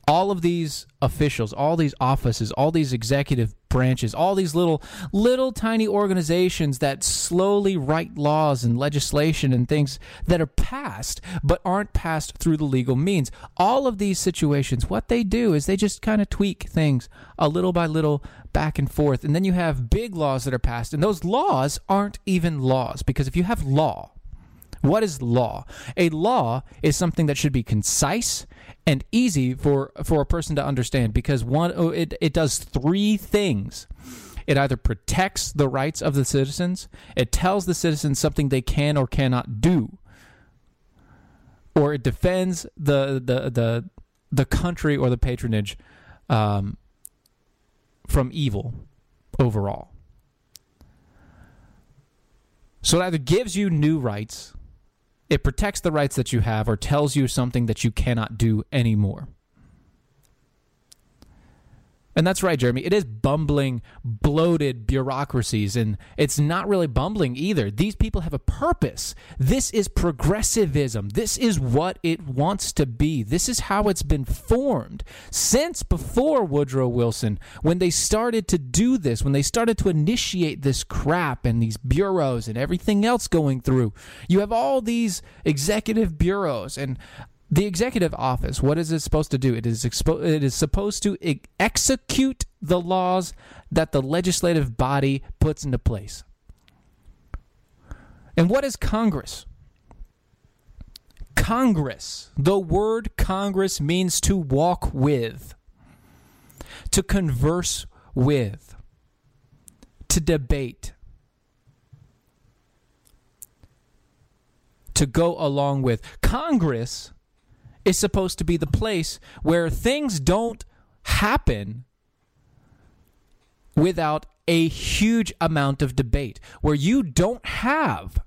B: all of these officials, all these offices, all these executive branches, all these little little tiny organizations that slowly write laws and legislation and things that are passed but aren't passed through the legal means. All of these situations, what they do is they just kind of tweak things a little by little back and forth. And then you have big laws that are passed and those laws aren't even laws because if you have law, what is law? A law is something that should be concise and easy for for a person to understand because one oh, it, it does three things. It either protects the rights of the citizens it tells the citizens something they can or cannot do or it defends the the the the country or the patronage um, from evil overall. So it either gives you new rights it protects the rights that you have or tells you something that you cannot do anymore. And that's right, Jeremy. It is bumbling, bloated bureaucracies, and it's not really bumbling either. These people have a purpose. This is progressivism. This is what it wants to be. This is how it's been formed since before Woodrow Wilson, when they started to do this, when they started to initiate this crap and these bureaus and everything else going through. You have all these executive bureaus, and the executive office, what is it supposed to do? It is expo- it is supposed to execute the laws that the legislative body puts into place. And what is Congress? Congress. The word Congress means to walk with, to converse with, to debate, to go along with. Congress is supposed to be the place where things don't happen without a huge amount of debate, where you don't have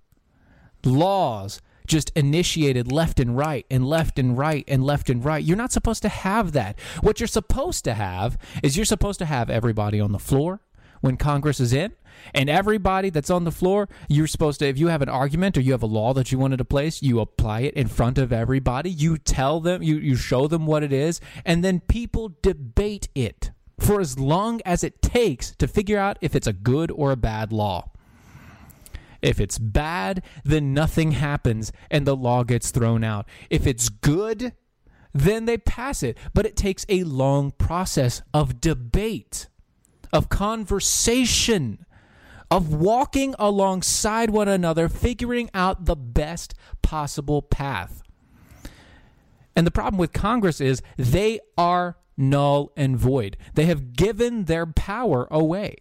B: laws just initiated left and right and left and right and left and right. You're not supposed to have that. What you're supposed to have is you're supposed to have everybody on the floor when Congress is in. And everybody that's on the floor, you're supposed to, if you have an argument or you have a law that you wanted to place, you apply it in front of everybody. You tell them, you, you show them what it is, and then people debate it for as long as it takes to figure out if it's a good or a bad law. If it's bad, then nothing happens and the law gets thrown out. If it's good, then they pass it. But it takes a long process of debate, of conversation, of walking alongside one another, figuring out the best possible path. And the problem with Congress is they are null and void. They have given their power away.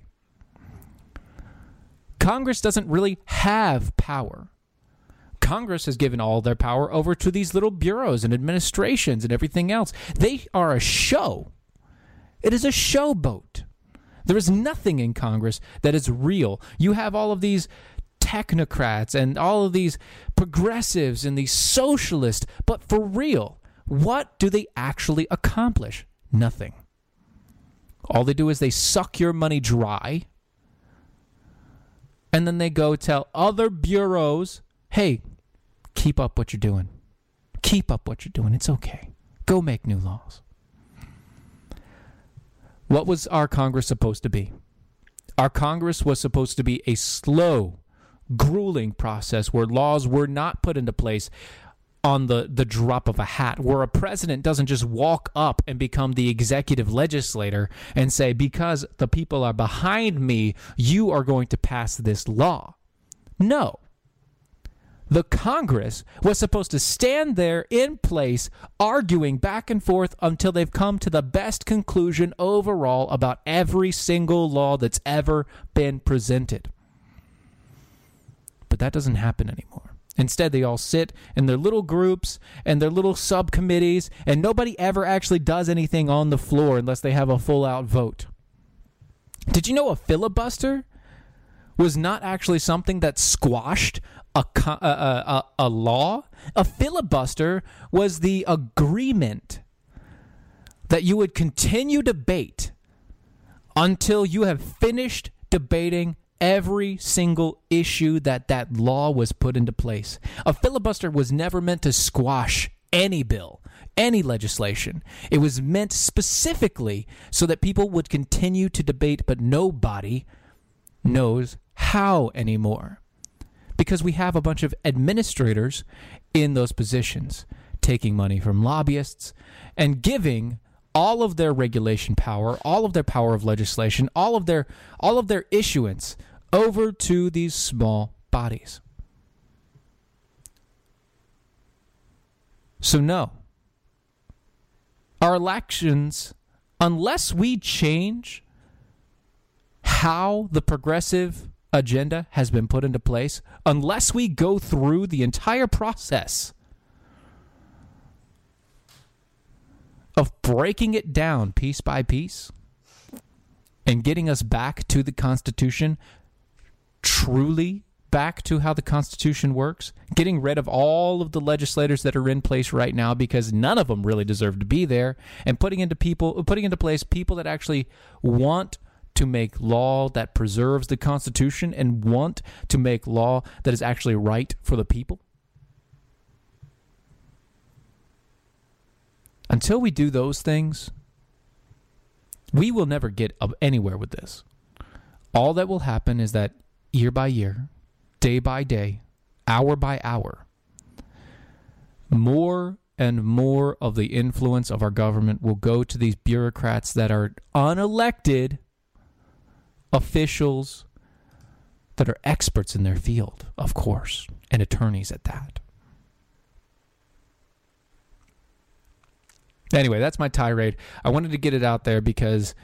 B: Congress doesn't really have power. Congress has given all their power over to these little bureaus and administrations and everything else. They are a show. It is a showboat. There is nothing in Congress that is real. You have all of these technocrats and all of these progressives and these socialists, but for real, what do they actually accomplish? Nothing. All they do is they suck your money dry and then they go tell other bureaus, hey, keep up what you're doing. Keep up what you're doing. It's okay. Go make new laws. What was our Congress supposed to be? Our Congress was supposed to be a slow, grueling process where laws were not put into place on the, the drop of a hat, where a president doesn't just walk up and become the executive legislator and say, because the people are behind me, you are going to pass this law. No. The Congress was supposed to stand there in place, arguing back and forth until they've come to the best conclusion overall about every single law that's ever been presented. But that doesn't happen anymore. Instead, they all sit in their little groups and their little subcommittees, and nobody ever actually does anything on the floor unless they have a full out vote. Did you know a filibuster was not actually something that squashed a, a, a, a, law? A filibuster was the agreement that you would continue debate until you have finished debating every single issue that that law was put into place. A filibuster was never meant to squash any bill, any legislation. It was meant specifically so that people would continue to debate, but nobody knows how anymore. Because we have a bunch of administrators in those positions taking money from lobbyists and giving all of their regulation power, all of their power of legislation, all of their all of their issuance over to these small bodies. So no. Our elections unless we change how the progressive agenda has been put into place, unless we go through the entire process of breaking it down piece by piece and getting us back to the Constitution, truly back to how the Constitution works, getting rid of all of the legislators that are in place right now because none of them really deserve to be there, and putting into people putting into place people that actually want to make law that preserves the Constitution and want to make law that is actually right for the people. Until we do those things, we will never get anywhere with this. All that will happen is that year by year, day by day, hour by hour, more and more of the influence of our government will go to these bureaucrats that are unelected officials that are experts in their field, of course, and attorneys at that. Anyway, that's my tirade. I wanted to get it out there because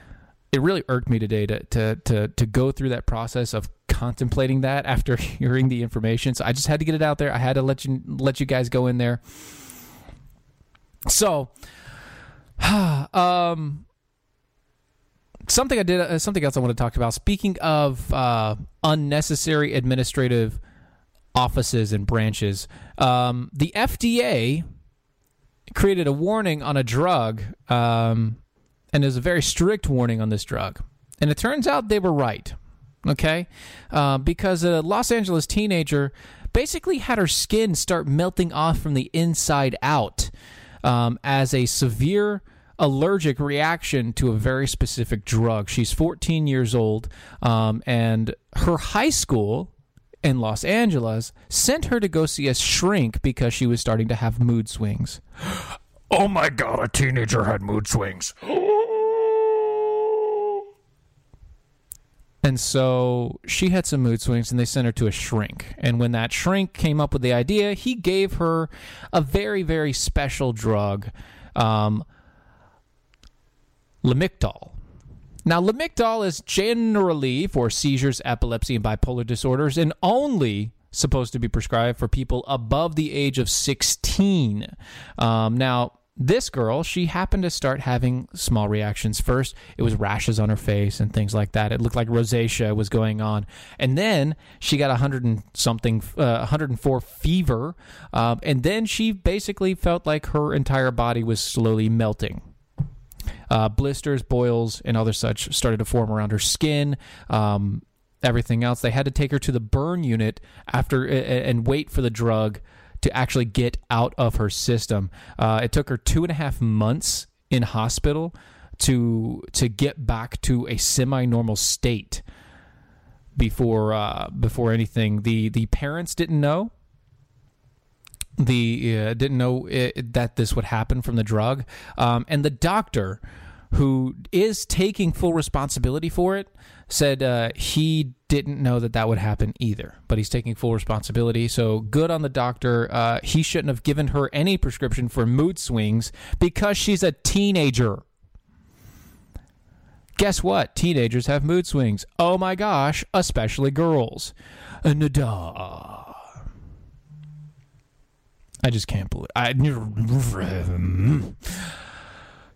B: it really irked me today to to to to go through that process of contemplating that after hearing the information. So I just had to get it out there. I had to let you let you guys go in there. So, um, something I did, uh, something else I want to talk about. Speaking of uh, unnecessary administrative offices and branches, um, the FDA created a warning on a drug, um, and there's a very strict warning on this drug. And it turns out they were right. okay? Uh, because a Los Angeles teenager basically had her skin start melting off from the inside out um, as a severe allergic reaction to a very specific drug. She's 14 years old, um, and her high school in Los Angeles sent her to go see a shrink because she was starting to have mood swings.
G: Oh my god, a teenager had mood swings.
B: And so she had some mood swings and they sent her to a shrink. And when that shrink came up with the idea, he gave her a very, very special drug, um, Lamictal. Now, Lamictal is generally for seizures, epilepsy, and bipolar disorders, and only supposed to be prescribed for people above the age of 16. Um, now, this girl, she happened to start having small reactions. First, it was rashes on her face and things like that. It looked like rosacea was going on, and then she got a hundred and something, uh, 104 fever, um, and then she basically felt like her entire body was slowly melting. Uh, blisters, boils, and other such started to form around her skin. Um, everything else, they had to take her to the burn unit after and wait for the drug to actually get out of her system. Uh, it took her two and a half months in hospital to to get back to a semi-normal state before uh, before anything. The the parents didn't know. The uh, didn't know it, that this would happen from the drug, um, and the doctor, who is taking full responsibility for it, said uh, he didn't know that that would happen either, but he's taking full responsibility. So good on the doctor. Uh, he shouldn't have given her any prescription for mood swings because she's a teenager. Guess what? Teenagers have mood swings. Oh my gosh, especially girls. Nada. I just can't believe I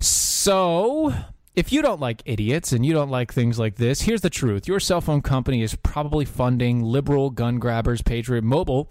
B: So if you don't like idiots and you don't like things like this, here's the truth. Your cell phone company is probably funding liberal gun grabbers. Patriot Mobile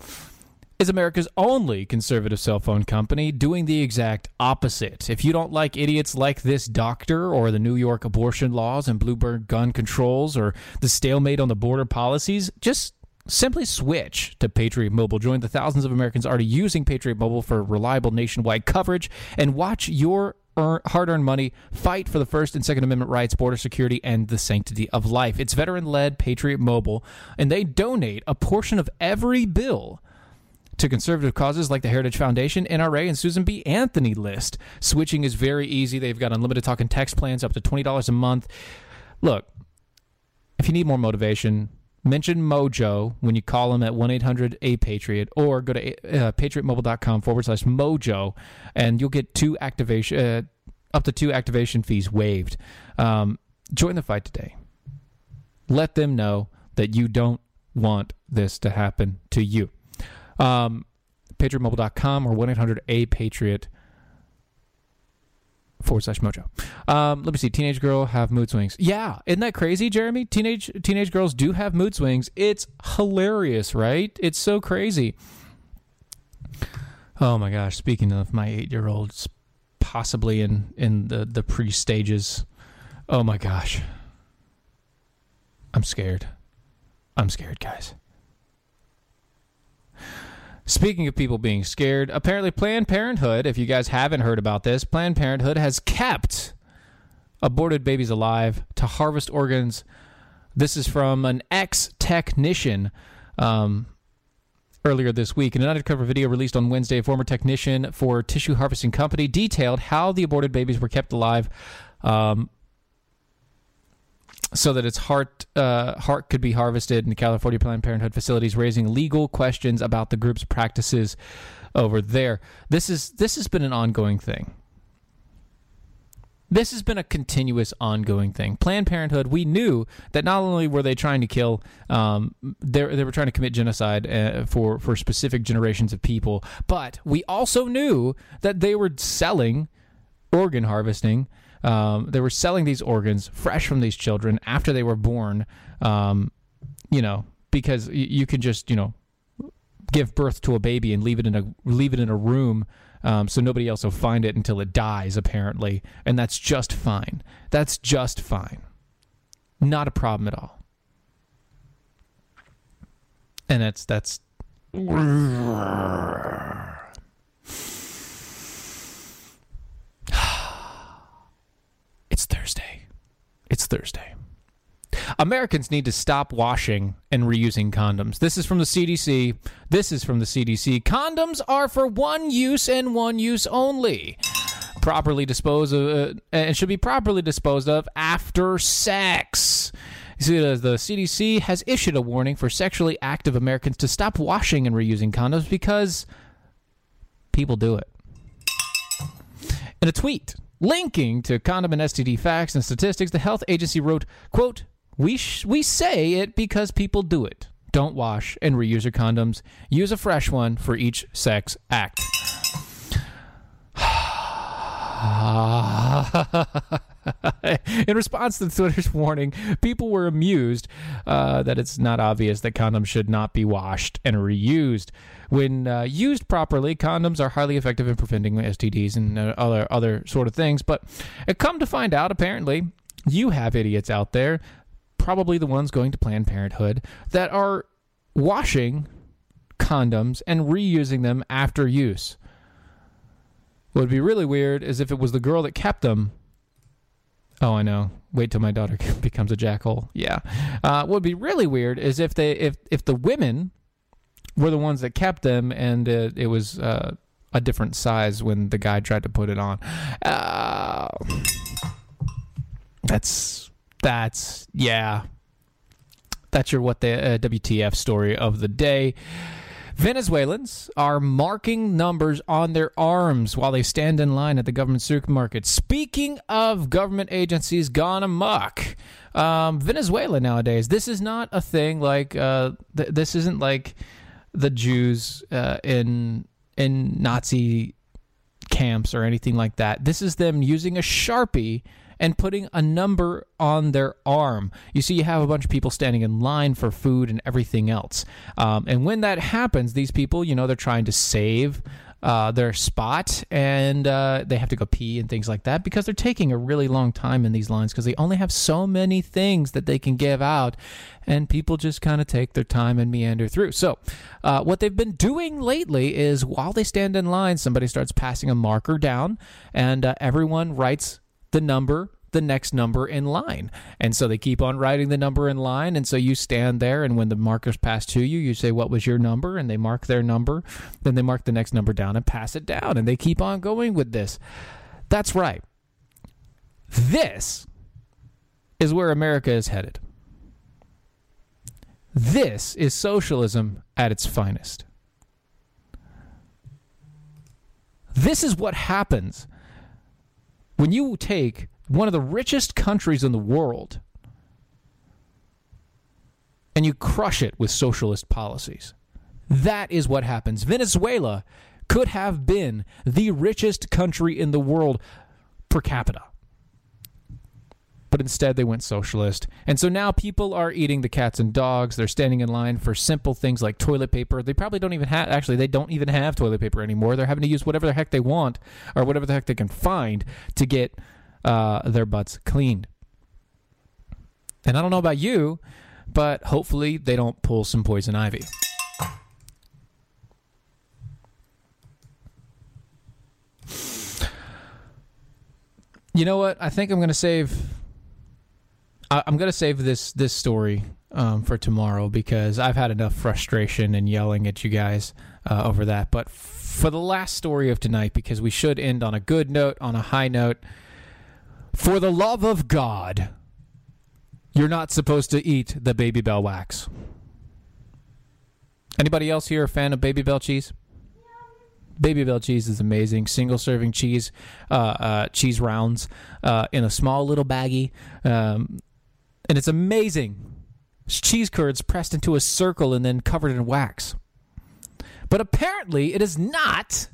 B: is America's only conservative cell phone company doing the exact opposite. If you don't like idiots like this doctor or the New York abortion laws and Bloomberg gun controls or the stalemate on the border policies, just simply switch to Patriot Mobile. Join the thousands of Americans already using Patriot Mobile for reliable nationwide coverage and watch your hard earned money, fight for the First and Second Amendment rights, border security, and the sanctity of life. It's veteran led Patriot Mobile, and they donate a portion of every bill to conservative causes like the Heritage Foundation, NRA, and Susan B. Anthony list. Switching is very easy. They've got unlimited talk and text plans up to $20 a month. Look, if you need more motivation, mention Mojo when you call them at 1 800 A Patriot or go to uh, patriotmobile.com forward slash Mojo and you'll get two activation, uh, up to two activation fees waived. Um, join the fight today. Let them know that you don't want this to happen to you. Um, patriotmobile.com or 1 800 A Patriot forward slash mojo. Um, let me see. Teenage girl have mood swings. Yeah, isn't that crazy, Jeremy? Teenage teenage girls do have mood swings. It's hilarious, right? It's so crazy. Oh my gosh! Speaking of my eight year olds, possibly in in the the pre stages. Oh my gosh. I'm scared. I'm scared, guys. Speaking of people being scared, apparently Planned Parenthood, if you guys haven't heard about this, Planned Parenthood has kept aborted babies alive to harvest organs. This is from an ex technician um, earlier this week. In an undercover video released on Wednesday, a former technician for Tissue Harvesting Company detailed how the aborted babies were kept alive. Um, so that its heart uh, heart could be harvested in the California Planned Parenthood facilities, raising legal questions about the group's practices over there. This is this has been an ongoing thing. This has been a continuous, ongoing thing. Planned Parenthood, we knew that not only were they trying to kill, um, they, they were trying to commit genocide uh, for for specific generations of people, but we also knew that they were selling organ harvesting um, they were selling these organs fresh from these children after they were born. Um, you know, because you can just you know give birth to a baby and leave it in a leave it in a room um, so nobody else will find it until it dies apparently and that's just fine that's just fine not a problem at all and that's that's. It's Thursday. It's Thursday. Americans need to stop washing and reusing condoms. This is from the CDC. This is from the CDC. Condoms are for one use and one use only. Properly disposed of, uh, and should be properly disposed of after sex. You see, the, the CDC has issued a warning for sexually active Americans to stop washing and reusing condoms because people do it. In a tweet linking to condom and STD facts and statistics, the health agency wrote, quote, we, sh- we say it because people do it. Don't wash and reuse your condoms. Use a fresh one for each sex act. In response to Twitter's warning, people were amused uh, that it's not obvious that condoms should not be washed and reused. When uh, used properly, condoms are highly effective in preventing STDs and uh, other other sort of things. But it come to find out, apparently, you have idiots out there, probably the ones going to Planned Parenthood, that are washing condoms and reusing them after use. What would be really weird is if it was the girl that kept them. Oh, I know. Wait till my daughter becomes a jackhole. Yeah. Uh, what would be really weird is if they if if the women were the ones that kept them and it, it was uh, a different size when the guy tried to put it on. Uh, that's that's yeah. That's your what the uh, WTF story of the day. Venezuelans are marking numbers on their arms while they stand in line at the government supermarket. Speaking of government agencies gone amok, um, Venezuela nowadays, this is not a thing like uh, th- this isn't like the Jews uh, in in Nazi camps or anything like that. This is them using a sharpie and putting a number on their arm. You see, you have a bunch of people standing in line for food and everything else. Um, and when that happens, these people, you know, they're trying to save uh, their spot and uh, they have to go pee and things like that because they're taking a really long time in these lines because they only have so many things that they can give out and people just kind of take their time and meander through. So, uh, what they've been doing lately is while they stand in line, somebody starts passing a marker down and uh, everyone writes the number the next number in line. And so they keep on writing the number in line. And so you stand there, and when the markers pass to you, you say, What was your number? And they mark their number. Then they mark the next number down and pass it down. And they keep on going with this. That's right. This is where America is headed. This is socialism at its finest. This is what happens when you take one of the richest countries in the world and you crush it with socialist policies. That is what happens. Venezuela could have been the richest country in the world per capita. But instead, they went socialist. And so now people are eating the cats and dogs. They're standing in line for simple things like toilet paper. They probably don't even have, actually, they don't even have toilet paper anymore. They're having to use whatever the heck they want or whatever the heck they can find to get uh, their butts cleaned. And I don't know about you, but hopefully they don't pull some poison ivy. You know what? I think I'm going to save. I- I'm going to save this this story um, for tomorrow because I've had enough frustration and yelling at you guys uh, over that. But for the last story of tonight, because we should end on a good note, on a high note. For the love of God, you're not supposed to eat the Babybel wax. Anybody else here a fan of Babybel cheese? Babybel cheese is amazing. Single serving cheese, uh, uh, cheese rounds uh, in a small little baggie, um, and it's amazing. It's cheese curds pressed into a circle and then covered in wax. But apparently, it is not.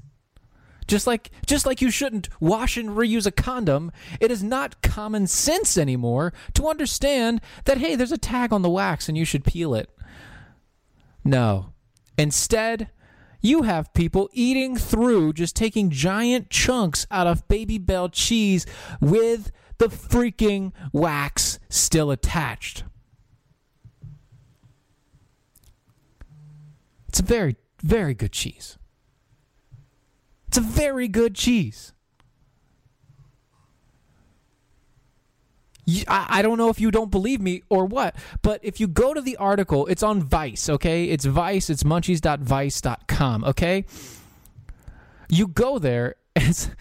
B: Just like just like you shouldn't wash and reuse a condom, it is not common sense anymore to understand that hey, there's a tag on the wax and you should peel it. No. Instead, you have people eating through just taking giant chunks out of Babybel cheese with the freaking wax still attached. It's a very, very good cheese. It's a very good cheese. I don't know if you don't believe me or what, but if you go to the article, it's on Vice, okay? It's Vice, it's munchies.vice.com, okay? You go there, and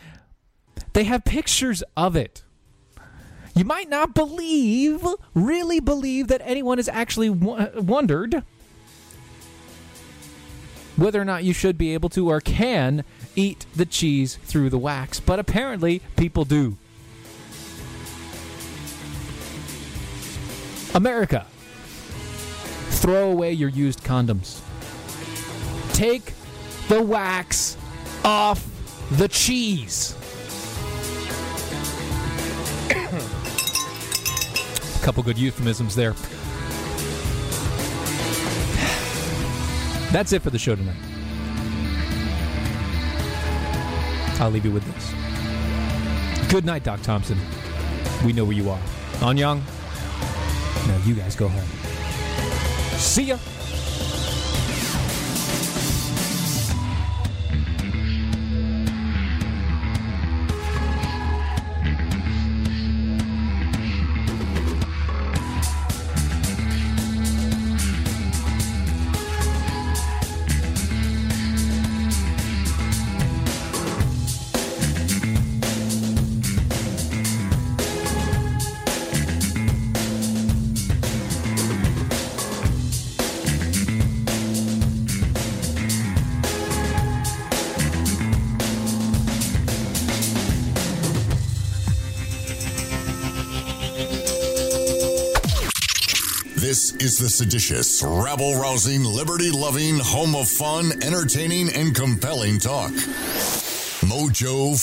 B: they have pictures of it. You might not believe, really believe, that anyone has actually w- uh, wondered whether or not you should be able to or can eat the cheese through the wax. But apparently, people do. America, throw away your used condoms. Take the wax off the cheese. Couple good euphemisms there. That's it for the show tonight. I'll leave you with this. Good night, Doc Thompson. We know where you are. On Young. Now you guys go home. See ya.
I: The seditious, rabble rousing, liberty loving, home of fun, entertaining, and compelling talk. Mojo